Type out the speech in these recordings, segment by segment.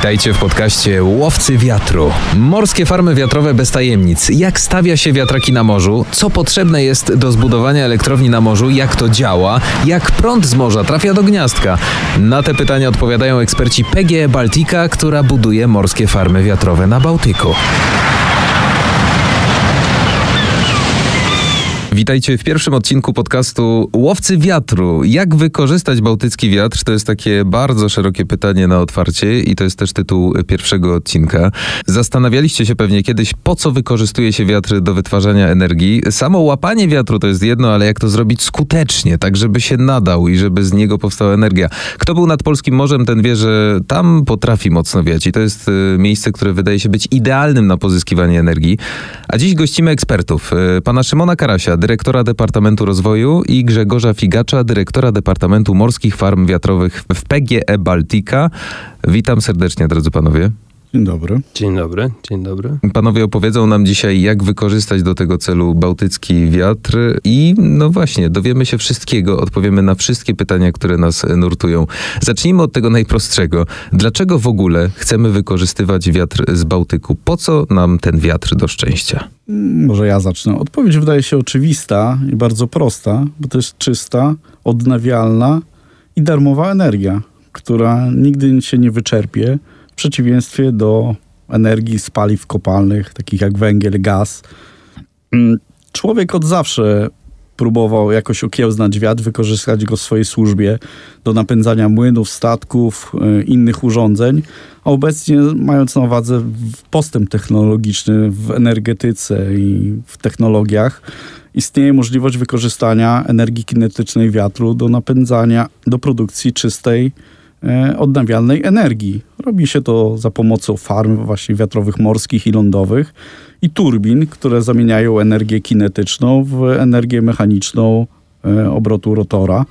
Witajcie w podcaście Łowcy Wiatru. Morskie farmy wiatrowe bez tajemnic. Jak stawia się wiatraki na morzu? Co potrzebne jest do zbudowania elektrowni na morzu? Jak to działa? Jak prąd z morza trafia do gniazdka? Na te pytania odpowiadają eksperci PGE Baltica, która buduje morskie farmy wiatrowe na Bałtyku. Witajcie w pierwszym odcinku podcastu Łowcy Wiatru. Jak wykorzystać bałtycki wiatr? To jest takie bardzo szerokie pytanie na otwarcie i to jest też tytuł pierwszego odcinka. Zastanawialiście się pewnie kiedyś, po co wykorzystuje się wiatr do wytwarzania energii. Samo łapanie wiatru to jest jedno, ale jak to zrobić skutecznie, tak żeby się nadał i żeby z niego powstała energia. Kto był nad Polskim Morzem, ten wie, że tam potrafi mocno wiać i to jest y, miejsce, które wydaje się być idealnym na pozyskiwanie energii. A dziś gościmy ekspertów. Y, pana Szymona Karasia, dyrektora Departamentu Rozwoju i Grzegorza Figacza, dyrektora Departamentu Morskich Farm Wiatrowych w PGE Baltica. Witam serdecznie, drodzy panowie. Dzień dobry. Dzień dobry, dzień dobry. Panowie opowiedzą nam dzisiaj, jak wykorzystać do tego celu bałtycki wiatr i no właśnie, dowiemy się wszystkiego, odpowiemy na wszystkie pytania, które nas nurtują. Zacznijmy od tego najprostszego. Dlaczego w ogóle chcemy wykorzystywać wiatr z Bałtyku? Po co nam ten wiatr do szczęścia? Może ja zacznę. Odpowiedź wydaje się oczywista i bardzo prosta, bo to jest czysta, odnawialna i darmowa energia, która nigdy się nie wyczerpie przeciwieństwie do energii z paliw kopalnych, takich jak węgiel, gaz. Mm, człowiek od zawsze próbował jakoś okiełznać wiatr, wykorzystać go w swojej służbie do napędzania młynów, statków, y, innych urządzeń, a obecnie mając na uwadze postęp technologiczny w energetyce i w technologiach, istnieje możliwość wykorzystania energii kinetycznej wiatru do napędzania, do produkcji czystej odnawialnej energii. Robi się to za pomocą farm właśnie wiatrowych morskich i lądowych i turbin, które zamieniają energię kinetyczną w energię mechaniczną e, obrotu rotora.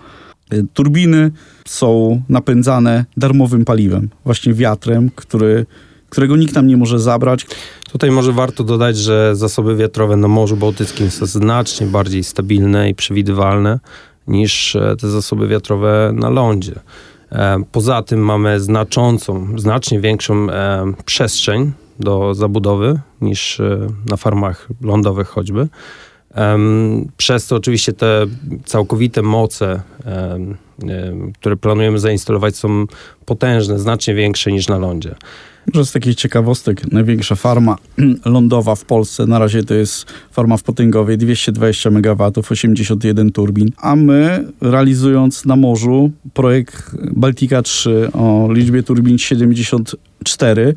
E, turbiny są napędzane darmowym paliwem, właśnie wiatrem, który, którego nikt nam nie może zabrać. Tutaj może warto dodać, że zasoby wiatrowe na Morzu Bałtyckim są znacznie bardziej stabilne i przewidywalne niż te zasoby wiatrowe na lądzie. E, poza tym mamy znaczącą, znacznie większą e, przestrzeń do zabudowy niż e, na farmach lądowych choćby. Przez to oczywiście te całkowite moce, które planujemy zainstalować, są potężne, znacznie większe niż na lądzie. Może z takich ciekawostek, największa farma lądowa w Polsce na razie to jest farma w Potęgowie, 220 MW, 81 turbin, a my realizując na morzu projekt Baltica 3 o liczbie turbin 74,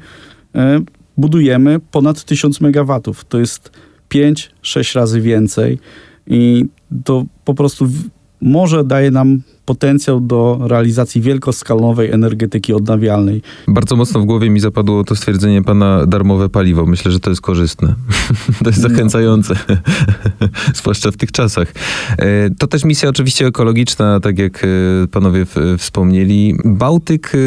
e, budujemy ponad 1000 MW. To jest 5-6 razy więcej i to po prostu może daje nam potencjał do realizacji wielkoskalowej energetyki odnawialnej. Bardzo mocno w głowie mi zapadło to stwierdzenie pana darmowe paliwo. Myślę, że to jest korzystne. to jest no. zachęcające, zwłaszcza w tych czasach. E, to też misja oczywiście ekologiczna, tak jak e, panowie wspomnieli. Bałtyk e,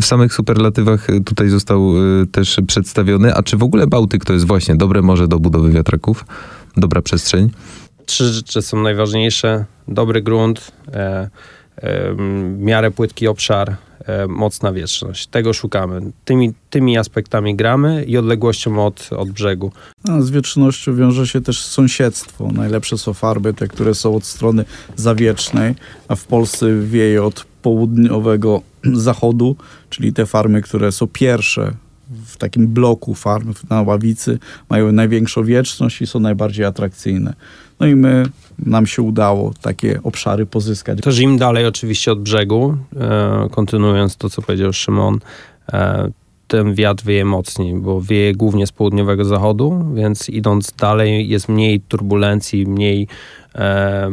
w samych superlatywach tutaj został też przedstawiony. A czy w ogóle Bałtyk to jest właśnie dobre morze do budowy wiatraków? Dobra przestrzeń? Trzy rzeczy są najważniejsze. Dobry grunt, e, w miarę płytki obszar, e, mocna wieczność. Tego szukamy. Tymi, tymi aspektami gramy i odległością od, od brzegu. A z wiecznością wiąże się też sąsiedztwo. Najlepsze są farby, te, które są od strony zawiecznej, a w Polsce wieje od południowego zachodu, czyli te farmy, które są pierwsze w takim bloku farm na Ławicy, mają największą wieczność i są najbardziej atrakcyjne. No i my, nam się udało takie obszary pozyskać. Też im dalej oczywiście od brzegu, e, kontynuując to, co powiedział Szymon, e, ten wiatr wieje mocniej, bo wieje głównie z południowego zachodu, więc idąc dalej jest mniej turbulencji, mniej, e,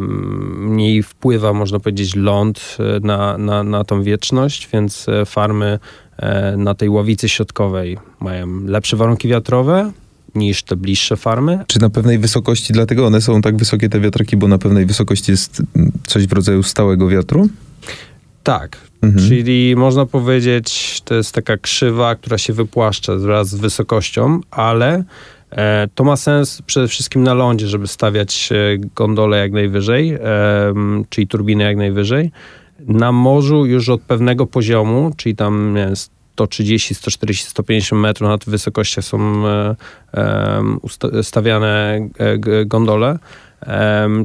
mniej wpływa, można powiedzieć, ląd e, na, na, na tą wieczność, więc e, farmy e, na tej ławicy środkowej mają lepsze warunki wiatrowe, niż te bliższe farmy. Czy na pewnej wysokości, dlatego one są tak wysokie te wiatraki, bo na pewnej wysokości jest coś w rodzaju stałego wiatru? Tak, mhm. czyli można powiedzieć, to jest taka krzywa, która się wypłaszcza wraz z wysokością, ale e, to ma sens przede wszystkim na lądzie, żeby stawiać e, gondole jak najwyżej, czyli turbiny jak najwyżej. Na morzu już od pewnego poziomu, czyli tam jest 130, 140, 150 metrów nad wysokością są stawiane gondole.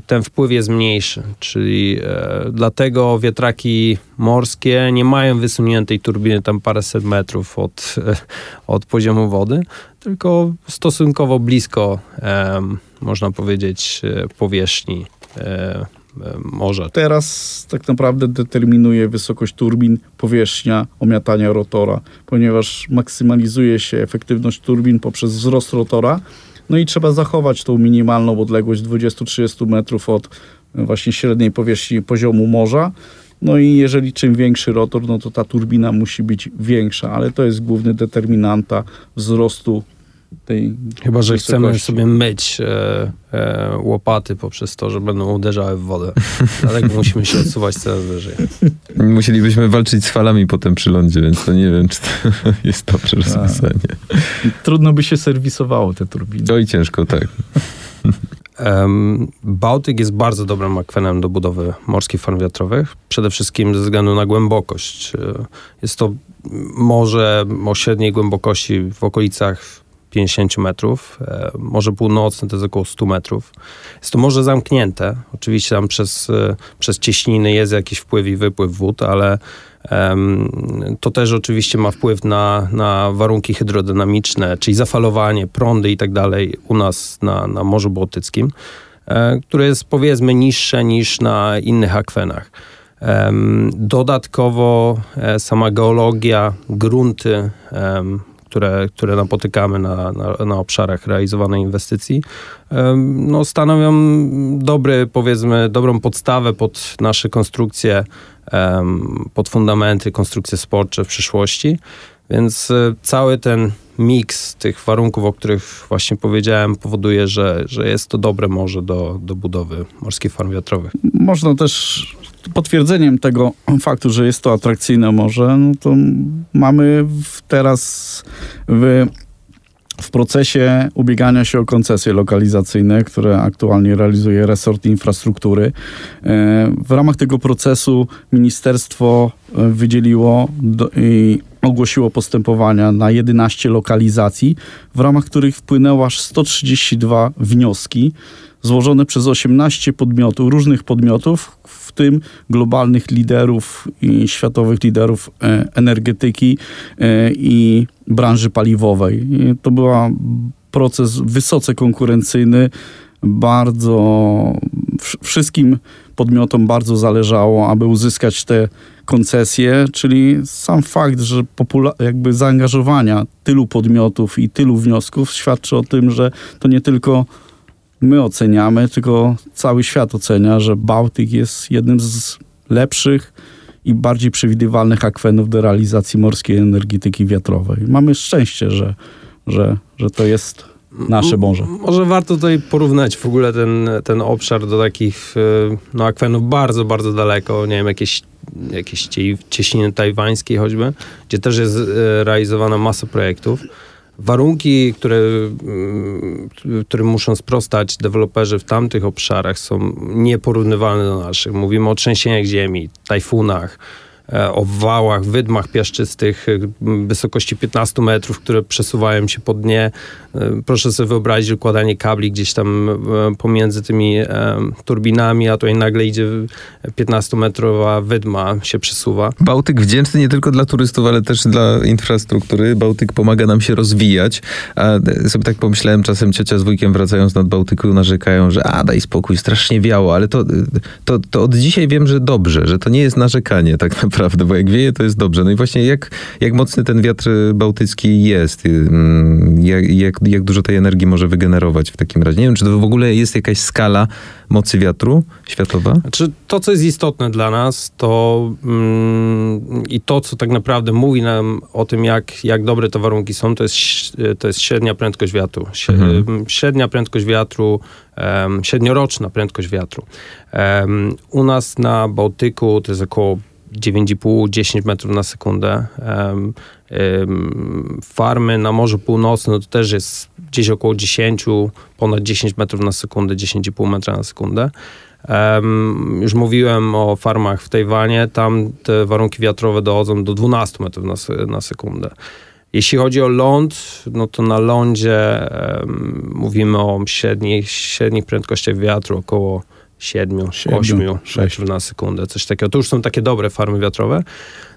Ten wpływ jest mniejszy, czyli e, dlatego wiatraki morskie nie mają wysuniętej turbiny tam paręset metrów od, e, od poziomu wody, tylko stosunkowo blisko, można powiedzieć, e, powierzchni morza. Teraz tak naprawdę determinuje wysokość turbin powierzchnia omiatania rotora, ponieważ maksymalizuje się efektywność turbin poprzez wzrost rotora, no i trzeba zachować tą minimalną odległość 20-30 metrów od e, właśnie średniej powierzchni poziomu morza. No i jeżeli czym większy rotor, no to ta turbina musi być większa, ale to jest główny determinanta wzrostu tej Chyba, że wysokości. chcemy sobie myć e, e, łopaty poprzez to, że będą uderzały w wodę. Dlatego musimy się odsuwać coraz wyżej. Musielibyśmy walczyć z falami potem przy lądzie, więc to nie wiem, czy to jest dobrze tak. rozwiązanie. Trudno by się serwisowało te turbiny. To i ciężko, tak. Um, Bałtyk jest bardzo dobrym akwenem do budowy morskich farm wiatrowych, przede wszystkim ze względu na głębokość. E, jest to morze o średniej głębokości w okolicach 50 metrów. E, morze Północne to jest około 100 metrów. Jest to morze zamknięte. Oczywiście tam przez, e, przez cieśniny jest jakiś wpływ i wypływ wód, ale to też oczywiście ma wpływ na, na warunki hydrodynamiczne, czyli zafalowanie, prądy i tak dalej u nas na, na Morzu Bałtyckim, e, które jest powiedzmy niższe niż na innych akwenach. Dodatkowo sama geologia, grunty które, które napotykamy na, na, na obszarach realizowanej inwestycji, no, stanowią dobry, powiedzmy, dobrą podstawę pod nasze konstrukcje, pod fundamenty, konstrukcje sporcze w przyszłości. Więc e, cały ten miks tych warunków, o których właśnie powiedziałem, powoduje, że, że jest to dobre morze do, do budowy morskich farm wiatrowych. Można też potwierdzeniem tego faktu, że jest to atrakcyjne morze, no to mamy teraz w w procesie ubiegania się o koncesje lokalizacyjne, które aktualnie realizuje resort infrastruktury. E, w ramach tego procesu ministerstwo e, wydzieliło i ogłosiło postępowania na 11 lokalizacji, w ramach których wpłynęło aż 132 wnioski złożone przez 18 podmiotów, różnych podmiotów, w tym globalnych liderów i światowych liderów e, energetyki e, i branży paliwowej. To był proces wysoce konkurencyjny, bardzo wszystkim podmiotom bardzo zależało, aby uzyskać te koncesje, czyli sam fakt, że jakby zaangażowania tylu podmiotów i tylu wniosków świadczy o tym, że to nie tylko my oceniamy, tylko cały świat ocenia, że Bałtyk jest jednym z lepszych i bardziej przewidywalnych akwenów do realizacji morskiej energetyki wiatrowej. Mamy szczęście, że, że, że to jest nasze morze. Może warto tutaj porównać w ogóle ten, ten obszar do takich e, no, akwenów bardzo, bardzo daleko, nie wiem, jakieś, jakieś cieśniny tajwańskie choćby, gdzie też jest e, realizowana masa projektów warunki, które, mm, którym muszą sprostać deweloperzy w tamtych obszarach są nieporównywalne do naszych. Mówimy o trzęsieniach ziemi, tajfunach, o wałach, wydmach piaszczystych e, wysokości 15 metrów, które przesuwają się po dnie. E, proszę sobie wyobrazić układanie kabli gdzieś tam pomiędzy tymi turbinami, a tutaj nagle idzie 15-metrowa wydma się przesuwa. Bałtyk wdzięczny nie tylko dla turystów, ale też dla infrastruktury. Bałtyk pomaga nam się rozwijać. A sobie tak pomyślałem, czasem ciocia z wujkiem wracając nad Bałtyku narzekają, że a daj spokój, strasznie wiało, ale to, to, to od dzisiaj wiem, że dobrze, że to nie jest narzekanie tak naprawdę naprawdę, bo jak wieje, to jest dobrze. No i właśnie jak, jak mocny ten wiatr bałtycki jest, mm, jak, jak, jak dużo tej energii może wygenerować w takim razie. Nie wiem, czy to w ogóle jest jakaś skala mocy wiatru światowa? Znaczy, to, co jest istotne dla nas, to mm, i to, co tak naprawdę mówi nam o tym, jak, jak dobre te warunki są, to jest, to jest średnia prędkość wiatru. Mhm. Średnia prędkość wiatru, um, średnioroczna prędkość wiatru. Um, u nas na Bałtyku to jest około 9,5-10 metrów na sekundę. Um, um, farmy na Morzu Północnym to też jest gdzieś około 10, ponad 10 metrów na sekundę, 10,5 metra na sekundę. Um, już mówiłem o farmach w Tajwanie, tam te warunki wiatrowe dochodzą do 12 metrów na, na sekundę. Jeśli chodzi o ląd, no to na lądzie um, mówimy o średnich, średnich prędkościach wiatru około 7, 7 8 metrów na sekundę, coś takiego. To już są takie dobre farmy wiatrowe.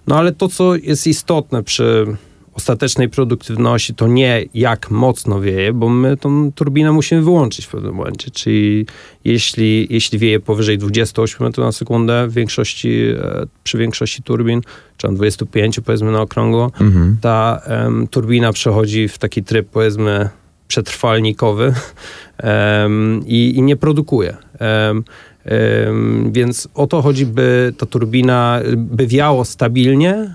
No ale to, co jest istotne przy ostatecznej produktywności to nie jak mocno wieje, bo my tą turbinę musimy wyłączyć w pewnym momencie. Czyli jeśli, jeśli wieje powyżej 28 metrów na sekundę w większości, e, przy większości turbin, czy tam 25 powiedzmy na okrągło, mhm. ta um, turbina przechodzi w taki tryb powiedzmy przetrwalnikowy i, i, nie produkuje. Więc o to chodzi, by ta turbina by wiało stabilnie,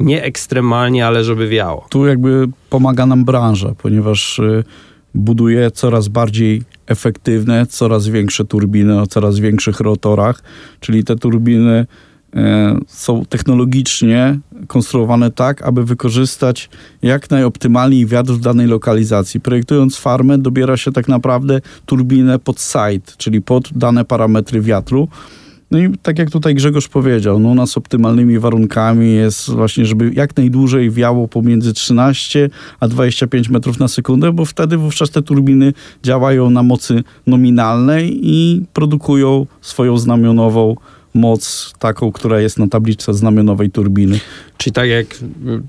nie ekstremalnie, ale żeby wiało. Tu jakby pomaga nam branża, ponieważ y, buduje coraz bardziej efektywne, coraz większe turbiny o coraz większych rotorach, czyli te turbiny są technologicznie konstruowane tak, aby wykorzystać jak najoptymalniej wiatr w danej lokalizacji. Projektując farmę dobiera się tak naprawdę turbinę pod site, czyli pod dane parametry wiatru, no i tak jak tutaj Grzegorz powiedział, no u nas optymalnymi warunkami jest właśnie, żeby jak najdłużej wiało pomiędzy 13 a 25 metrów na sekundę, bo wtedy wówczas te turbiny działają na mocy nominalnej i produkują swoją znamionową moc taką, która jest na tabliczce znamionowej turbiny. Czyli tak jak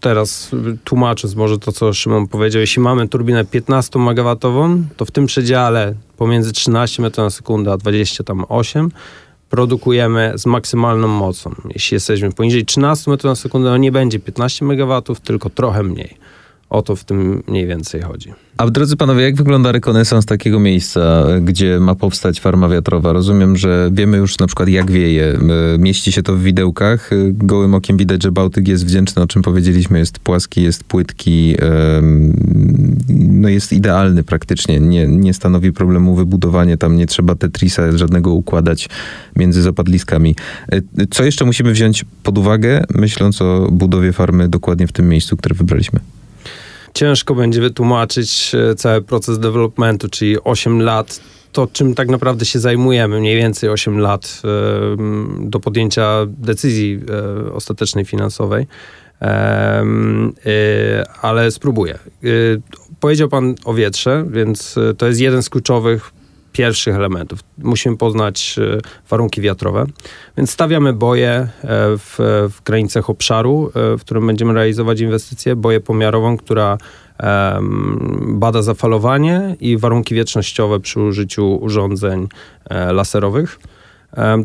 teraz tłumacząc może to, co Szymon powiedział, jeśli mamy turbinę 15 MW, to w tym przedziale pomiędzy 13 metrów na sekundę a 28 produkujemy z maksymalną mocą. Jeśli jesteśmy poniżej 13 metrów na sekundę, no nie będzie 15 MW, tylko trochę mniej. O to w tym mniej więcej chodzi. A drodzy panowie, jak wygląda rekonesans takiego miejsca, gdzie ma powstać farma wiatrowa? Rozumiem, że wiemy już na przykład jak wieje. Mieści się to w widełkach. Gołym okiem widać, że Bałtyk jest wdzięczny, o czym powiedzieliśmy. Jest płaski, jest płytki, no jest idealny praktycznie. Nie, nie stanowi problemu wybudowanie. Tam nie trzeba Tetrisa żadnego układać między zapadliskami. E, co jeszcze musimy wziąć pod uwagę, myśląc o budowie farmy dokładnie w tym miejscu, które wybraliśmy? Ciężko będzie wytłumaczyć e, cały proces developmentu, czyli 8 lat to, czym tak naprawdę się zajmujemy, mniej więcej 8 lat e, do podjęcia decyzji e, ostatecznej finansowej, ale spróbuję. Powiedział Pan o wietrze, więc to jest jeden z kluczowych pierwszych elementów. Musimy poznać e, warunki wiatrowe, więc stawiamy boję e, w, w granicach obszaru, e, w którym będziemy realizować inwestycje, boję pomiarową, która bada zafalowanie i warunki wietrznościowe przy użyciu urządzeń laserowych.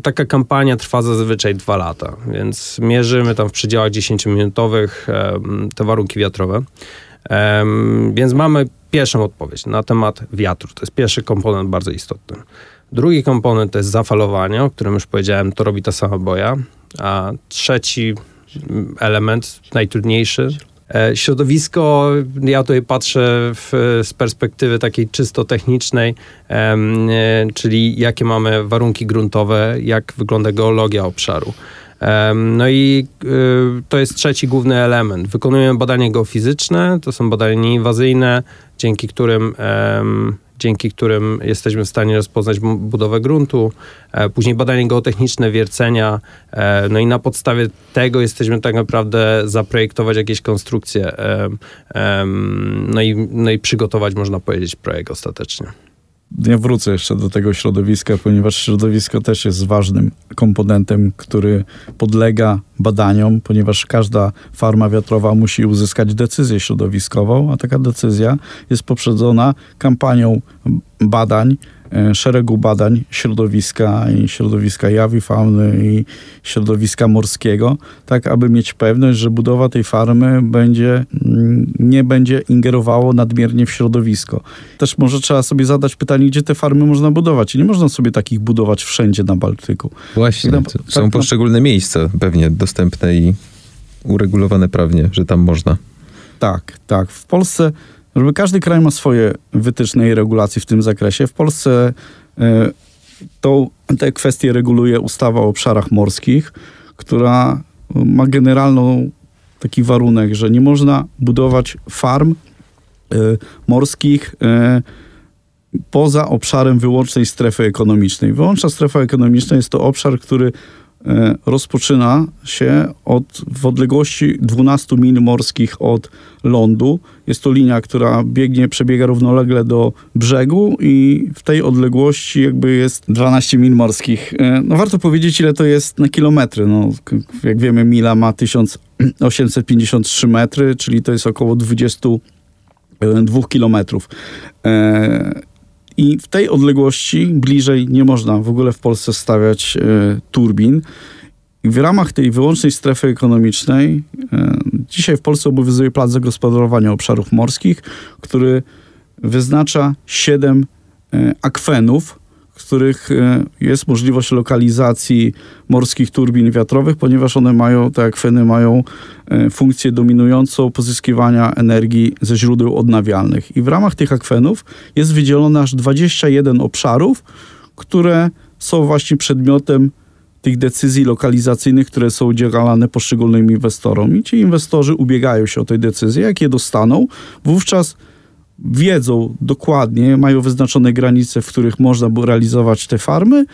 Taka kampania trwa zazwyczaj dwa lata, więc mierzymy tam w przedziałach 10-minutowych te warunki wiatrowe. Więc mamy pierwszą odpowiedź na temat wiatru. To jest pierwszy komponent bardzo istotny. Drugi komponent to jest zafalowanie, o którym już powiedziałem, to robi ta sama boja. A trzeci element, najtrudniejszy, e, Środowisko, ja tutaj patrzę w, z perspektywy takiej czysto technicznej, e, czyli jakie mamy warunki gruntowe, jak wygląda geologia obszaru. No i y, to jest trzeci główny element. Wykonujemy badania geofizyczne, to są badania nieinwazyjne, dzięki którym dzięki którym jesteśmy w stanie rozpoznać budowę gruntu, e, później badania geotechniczne, wiercenia, e, no i na podstawie tego jesteśmy tak naprawdę zaprojektować jakieś konstrukcje, no i, no i przygotować, można powiedzieć, projekt ostatecznie nie wrócę jeszcze do tego środowiska, ponieważ środowisko też jest ważnym komponentem, który podlega badaniom, ponieważ każda farma wiatrowa musi uzyskać decyzję środowiskową, a taka decyzja jest poprzedzona kampanią badań, szeregu badań środowiska i środowiska jawi fauny i środowiska morskiego, tak aby mieć pewność, że budowa tej farmy będzie, mm, nie będzie ingerowało nadmiernie w środowisko. Też może trzeba sobie zadać pytanie, gdzie te farmy można budować. I nie można sobie takich budować wszędzie na Bałtyku. Właśnie, tak, są tak, poszczególne miejsca pewnie dostępne i uregulowane prawnie, że tam można. Tak, tak. W Polsce żeby każdy kraj ma swoje wytyczne i regulacje w tym zakresie. W Polsce e, to, te kwestie reguluje ustawa o obszarach morskich, która ma generalną taki warunek, że nie można budować farm y, morskich poza obszarem wyłącznej strefy ekonomicznej. Wyłączna strefa ekonomiczna jest to obszar, który e, rozpoczyna się od, w odległości 12 mil morskich od lądu. Jest to linia, która biegnie, przebiega równolegle do brzegu i w tej odległości jakby jest 12 mil morskich. E, no warto powiedzieć, ile to jest na kilometry. No, jak wiemy, mila ma 1853 metry, czyli to jest około 22 kilometrów. E, I w tej odległości bliżej nie można w ogóle w Polsce stawiać e, turbin. W ramach tej wyłącznej strefy ekonomicznej e, dzisiaj w Polsce obowiązuje plan zagospodarowania obszarów morskich, który wyznacza siedem e, akwenów, w których e, jest możliwość lokalizacji morskich turbin wiatrowych, ponieważ one mają, te akweny mają funkcję dominującą pozyskiwania energii ze źródeł odnawialnych. I w ramach tych akwenów jest wydzielone aż 21 obszarów, które są właśnie przedmiotem tych decyzji lokalizacyjnych, które są udzielane poszczególnym inwestorom. I ci inwestorzy ubiegają się o te decyzje. Jak je dostaną, wówczas wiedzą dokładnie, mają wyznaczone granice, w których można by realizować te farmy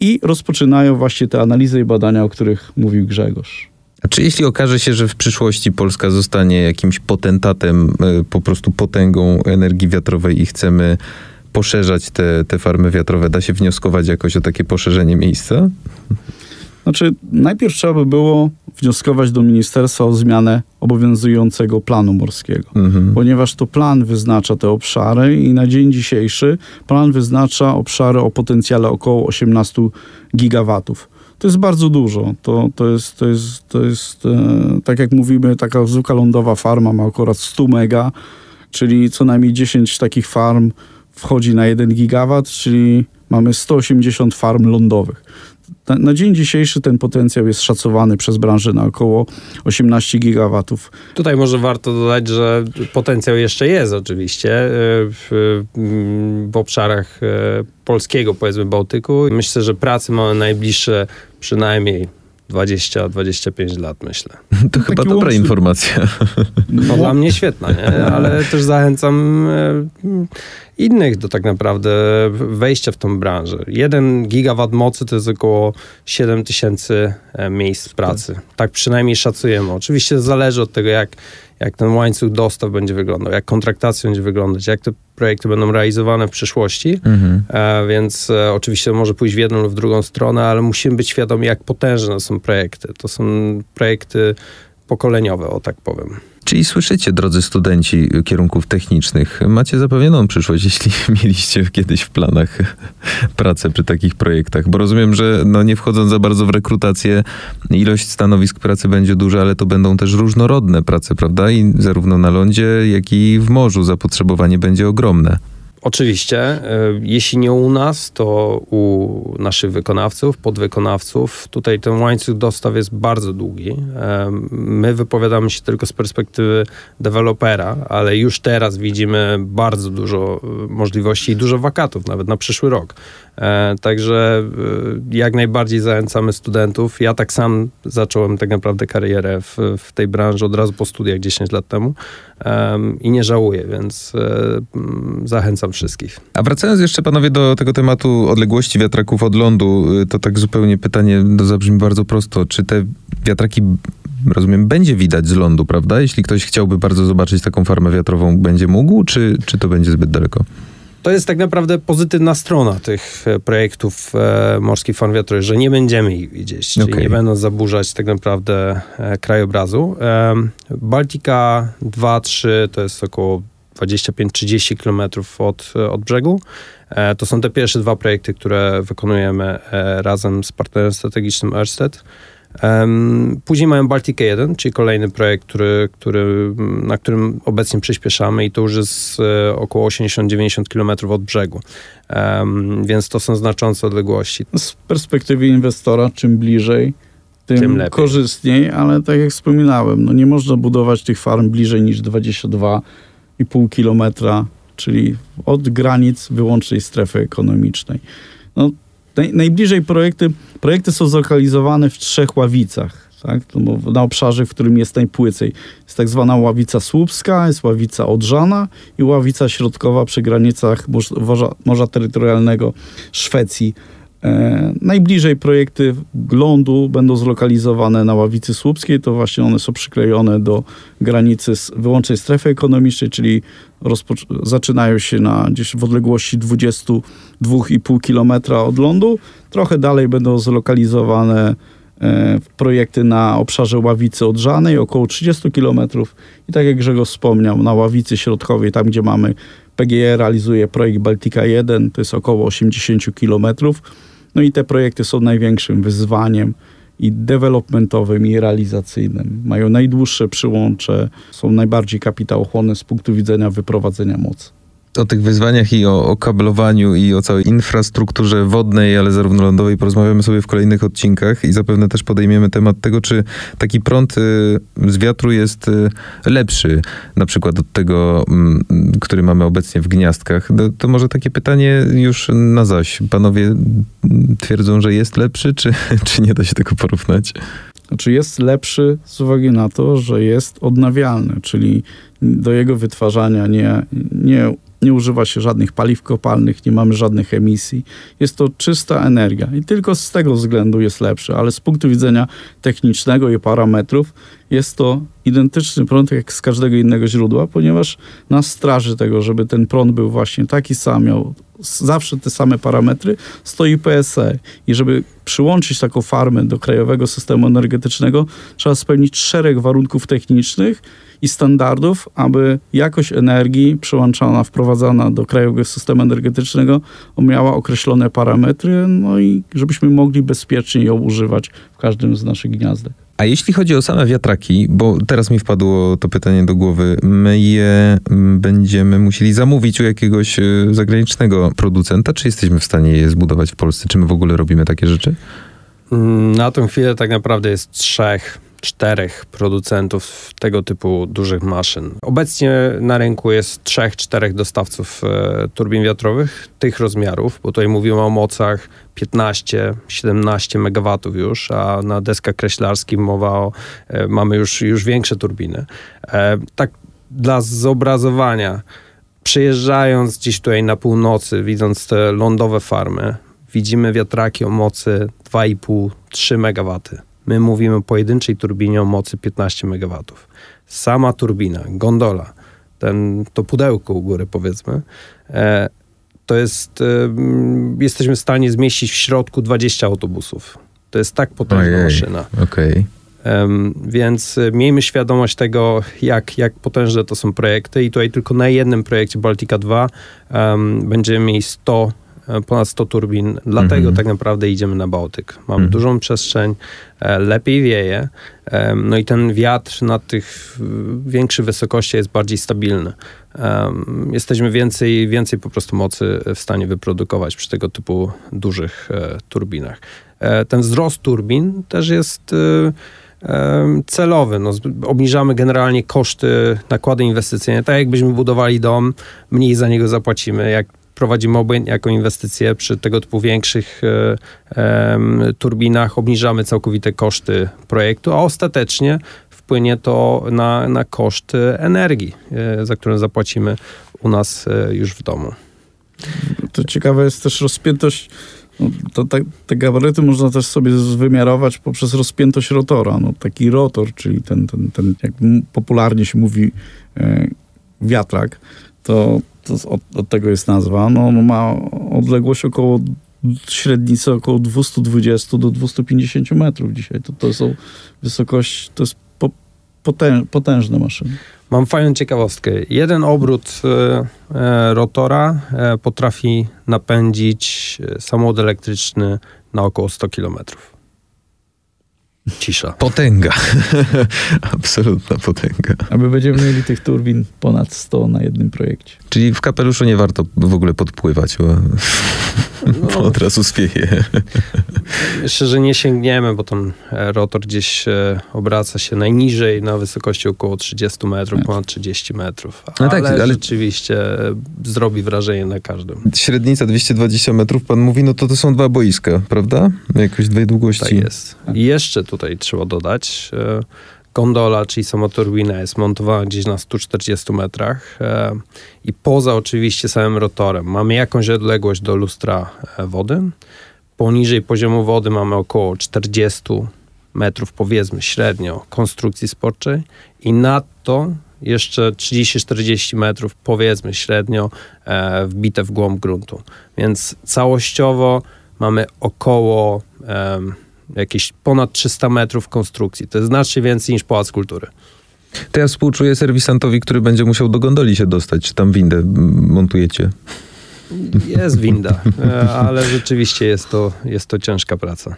i rozpoczynają właśnie te analizy i badania, o których mówił Grzegorz. A czy jeśli okaże się, że w przyszłości Polska zostanie jakimś potentatem, e, po prostu potęgą energii wiatrowej i chcemy poszerzać te, te farmy wiatrowe, da się wnioskować jakoś o takie poszerzenie miejsca? Znaczy, najpierw trzeba by było wnioskować do ministerstwa o zmianę obowiązującego planu morskiego. Mhm. ponieważ to plan wyznacza te obszary i na dzień dzisiejszy plan wyznacza obszary o potencjale około 18 gigawatów. To jest bardzo dużo. To, to jest, to jest, to jest e, tak jak mówimy, taka zwykła lądowa farma ma akurat 100 mega, czyli co najmniej 10 takich farm wchodzi na 1 gigawat, czyli mamy 180 farm lądowych. Na, na dzień dzisiejszy ten potencjał jest szacowany przez branżę na około 18 gigawatów. Tutaj może warto dodać, że potencjał jeszcze jest oczywiście e, w, w obszarach e, polskiego, powiedzmy, Bałtyku. Myślę, że pracy mamy najbliższe przynajmniej 20-25 lat, myślę. To chyba Taki dobra łączny- informacja. No dla mnie świetna, nie? ale też zachęcam e, innych do tak naprawdę wejścia w tą branżę. Jeden gigawat mocy to jest około 7 tysięcy e, miejsc pracy. Tak przynajmniej szacujemy. Oczywiście zależy od tego, jak, jak ten łańcuch dostaw będzie wyglądał, jak kontraktacja będzie wyglądać, jak te projekty będą realizowane w przyszłości. Mhm. E, więc e, oczywiście może pójść w jedną lub w drugą stronę, ale musimy być świadomi, jak potężne są projekty. To są projekty pokoleniowe, o tak powiem. Czyli słyszycie, drodzy studenci kierunków technicznych, macie zapewnioną przyszłość, jeśli mieliście kiedyś w planach pracę przy takich projektach. Bo rozumiem, że no nie wchodząc za bardzo w rekrutację, ilość stanowisk pracy będzie duża, ale to będą też różnorodne prace, prawda? I zarówno na lądzie, jak i w morzu zapotrzebowanie będzie ogromne. Oczywiście, e, jeśli nie u nas, to u naszych wykonawców, podwykonawców. Tutaj ten łańcuch dostaw jest bardzo długi. E, My wypowiadamy się tylko z perspektywy dewelopera, ale już teraz widzimy bardzo dużo e, możliwości i dużo wakatów, nawet na przyszły rok. E, Także e, jak najbardziej zachęcamy studentów. Ja tak sam zacząłem tak naprawdę karierę w, w tej branży od razu po studiach 10 lat temu em, i nie żałuję, więc e, mm, zachęcam wszystkich. A wracając jeszcze panowie do tego tematu odległości wiatraków od lądu, y, to tak zupełnie pytanie to zabrzmi bardzo prosto. Czy te wiatraki, rozumiem, będzie widać z lądu, prawda? Jeśli ktoś chciałby bardzo zobaczyć taką farmę wiatrową, będzie mógł, czy, czy to będzie zbyt daleko? To jest tak naprawdę pozytywna strona tych e, projektów e, morskich farm wiatrowych, że nie będziemy ich widzieć, czyli Okej. nie będą zaburzać tak naprawdę e, krajobrazu. Em, Baltica 2-3 to jest około 25-30 kilometrów od, od brzegu. E, To są te pierwsze dwa projekty, które wykonujemy e, razem z partnerem strategicznym Ørsted. Później mamy Baltica 1, czyli kolejny projekt, który, który, na którym obecnie przyspieszamy i to już jest e, około 80-90 km od brzegu. Więc to są znaczące odległości. Z perspektywy inwestora, czym bliżej, tym, Tym korzystniej, ale tak jak wspominałem, no nie można budować tych farm bliżej niż 22,5 kilometra, czyli od granic wyłącznej strefy ekonomicznej. No, naj, najbliżej projekty, projekty są zlokalizowane w trzech ławicach. tak? na obszarze, w którym jest najpłycej. Jest tak zwana ławica słupska, jest ławica odrzana i ławica środkowa przy granicach Morza, Morza Terytorialnego Szwecji. E, najbliżej projekty glądu będą zlokalizowane na ławicy słupskiej, to właśnie one są przyklejone do granicy wyłącznej strefy ekonomicznej, czyli zaczynają się na gdzieś w odległości 22,5 km od lądu. Trochę dalej będą zlokalizowane e, projekty na obszarze ławicy odrzanej, około 30 km. I tak jak Grzegorz wspomniał, na ławicy środkowej, tam gdzie mamy PGE realizuje projekt Baltica 1, to jest około 80 kilometrów no i te projekty są największym wyzwaniem i developmentowym, i realizacyjnym. Mają najdłuższe przyłącze, są najbardziej kapitałochłonne z punktu widzenia wyprowadzenia mocy o tych wyzwaniach i o, o, kablowaniu i o całej infrastrukturze wodnej, ale zarówno lądowej porozmawiamy sobie w kolejnych odcinkach i zapewne też podejmiemy temat tego, czy taki prąd y, z wiatru jest y, lepszy, na przykład od tego, mm, który mamy obecnie w gniazdkach. To, to, może takie pytanie już na zaś. Panowie mm, twierdzą, że jest lepszy, czy, czy nie da się tego porównać? Znaczy jest lepszy z uwagi na to, że jest odnawialny, czyli do jego wytwarzania nie, nie nie używa się żadnych paliw kopalnych, nie mamy żadnych emisji. Jest to czysta energia i tylko z tego względu jest lepszy, ale z punktu widzenia technicznego i parametrów jest to identyczny prąd jak z każdego innego źródła, ponieważ na straży tego, żeby ten prąd był właśnie taki sam, miał zawsze te same parametry, stoi PSE. I żeby przyłączyć taką farmę do krajowego systemu energetycznego, trzeba spełnić szereg warunków technicznych, i standardów, aby jakość energii przyłączana, wprowadzana do krajowego systemu energetycznego miała określone parametry, no i żebyśmy mogli bezpiecznie ją używać w każdym z naszych gniazdek. A jeśli chodzi o same wiatraki, bo teraz mi wpadło to pytanie do głowy, my je mm, będziemy musieli zamówić u jakiegoś y, zagranicznego producenta, czy jesteśmy w stanie je zbudować w Polsce? Czy my w ogóle robimy takie rzeczy? Mm, na tą chwilę tak naprawdę jest trzech czterech producentów tego typu dużych maszyn. Obecnie na rynku jest trzech, czterech dostawców e, turbin wiatrowych tych rozmiarów, bo tutaj mówimy o mocach 15-17 MW już, a na deskach kreślarskich mowa o, e, mamy już, już większe turbiny. E, tak dla zobrazowania, przyjeżdżając gdzieś tutaj na północy, widząc te lądowe farmy, widzimy wiatraki o mocy 2,5-3 MW My mówimy o pojedynczej turbinie o mocy 15 MW. Sama turbina, gondola, ten, to pudełko u góry powiedzmy, e, to jest, e, jesteśmy w stanie zmieścić w środku 20 autobusów. To jest tak potężna Ojej, maszyna. Okay. Um, więc e, miejmy świadomość tego, jak, jak potężne to są projekty i tutaj tylko na jednym projekcie Baltica 2 um, będziemy mieli 100 E, ponad 100 turbin, dlatego mhm. tak naprawdę idziemy na Bałtyk. Mamy mhm. dużą przestrzeń, e, lepiej wieje, e, no i ten wiatr na tych większych wysokościach jest bardziej stabilny. Jesteśmy więcej, więcej po prostu mocy w stanie wyprodukować przy tego typu dużych turbinach. Ten wzrost turbin też jest celowy. No, obniżamy generalnie koszty, nakłady inwestycyjne. Tak jakbyśmy budowali dom, mniej za niego zapłacimy. Jak prowadzimy obojętnie jako inwestycje przy tego typu większych e, turbinach, obniżamy całkowite koszty projektu, a ostatecznie wpłynie to na, na koszt energii, e, za którą zapłacimy u nas e, już w domu. To ciekawe jest też rozpiętość no, to, te, te gabaryty można też sobie wymiarować poprzez rozpiętość rotora. No, taki rotor, czyli ten, ten, ten jak popularnie się mówi, wiatrak, to od, od, tego jest nazwa, no, on ma odległość około średnicy około 220 do 250 metrów dzisiaj. To, to są wysokość, to jest po, potęż, potężne maszyny. Mam fajną ciekawostkę. Jeden obrót e, e rotora e, potrafi napędzić e, samochód elektryczny na około 100 kilometrów. Cisza. Potęga. Absolutna potęga. A my będziemy mieli tych turbin ponad 100 na jednym projekcie. Czyli w kapeluszu nie warto w ogóle podpływać, bo No, Od razu zwieje. Myślę, że nie sięgniemy, bo ten e, rotor gdzieś e, obraca się najniżej na wysokości około 30 metrów, tak. ponad 30 metrów. No tak, ale, ale rzeczywiście e, zrobi wrażenie na każdym. Średnica 220 metrów, pan mówi, no to to są dwa boiska, prawda? Jakoś dwie długości. Tak jest. I jeszcze tutaj trzeba dodać, gondola, czyli sama turbina jest montowana gdzieś na 140 metrach e, i poza oczywiście samym rotorem mamy jakąś odległość do lustra e, wody. Poniżej poziomu wody mamy około 40 metrów, powiedzmy średnio, konstrukcji sporczej i nadto jeszcze 30-40 metrów, powiedzmy średnio, e, wbite w głąb gruntu. Więc całościowo mamy około jakieś ponad 300 metrów konstrukcji. To jest znacznie więcej niż Pałac Kultury. To ja współczuję serwisantowi, który będzie musiał do gondoli się dostać. Czy tam windę montujecie? Jest winda, e, ale rzeczywiście jest to, jest to ciężka praca.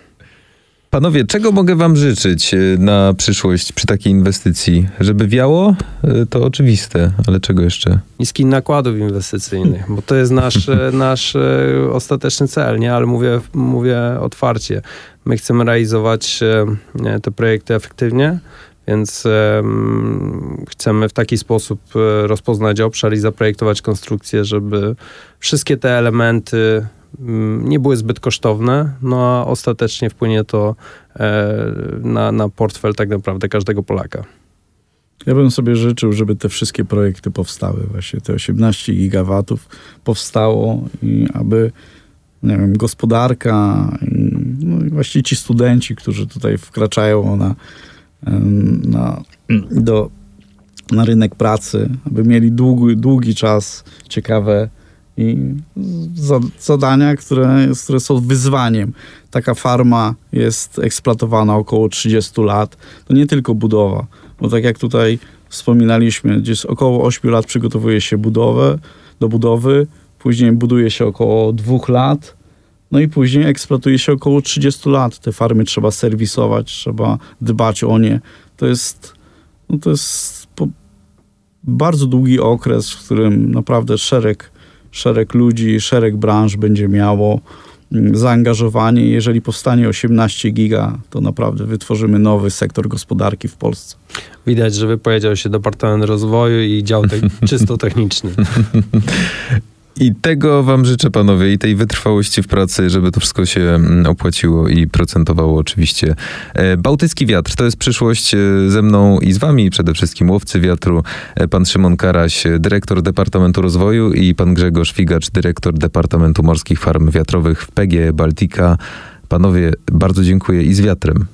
Panowie, czego mogę wam życzyć e, na przyszłość przy takiej inwestycji? Żeby wiało? E, to oczywiste, ale czego jeszcze? Niskich nakładów inwestycyjnych, bo to jest nasz, nasz ostateczny cel, nie? Ale mówię, mówię otwarcie. My chcemy realizować e, te projekty efektywnie, więc chcemy w taki sposób e, rozpoznać obszar i zaprojektować konstrukcję, żeby wszystkie te elementy nie były zbyt kosztowne, no a ostatecznie wpłynie to e, na, na portfel tak naprawdę każdego Polaka. Ja bym sobie życzył, żeby te wszystkie projekty powstały, właśnie te 18 gigawatów powstało i aby nie wiem, gospodarka, no i właściwie ci studenci, którzy tutaj wkraczają na, na, do, na rynek pracy, aby mieli długi, długi czas, ciekawe i zadania, które, które są wyzwaniem. Taka farma jest eksploatowana około 30 lat. To nie tylko budowa, bo tak jak tutaj wspominaliśmy, gdzieś około 8 lat przygotowuje się budowę, do budowy, później buduje się około dwóch lat, no i później eksploatuje się około 30 lat. Te farmy trzeba serwisować, trzeba dbać o nie. To jest, no to jest bardzo długi okres, w którym naprawdę szereg, szereg ludzi, szereg branż będzie miało mm, zaangażowanie. Jeżeli powstanie 18 giga, to naprawdę wytworzymy nowy sektor gospodarki w Polsce. Widać, że wypowiedział się Departament Rozwoju i dział te czysto techniczny. I tego wam życzę, panowie, i tej wytrwałości w pracy, żeby to wszystko się mm, opłaciło i procentowało oczywiście. E, Bałtycki Wiatr to jest przyszłość e, ze mną i z wami, przede wszystkim łowcy wiatru, e, pan Szymon Karaś, dyrektor Departamentu Rozwoju i pan Grzegorz Figacz, dyrektor Departamentu Morskich Farm Wiatrowych w PG Baltica. Panowie, bardzo dziękuję i z wiatrem.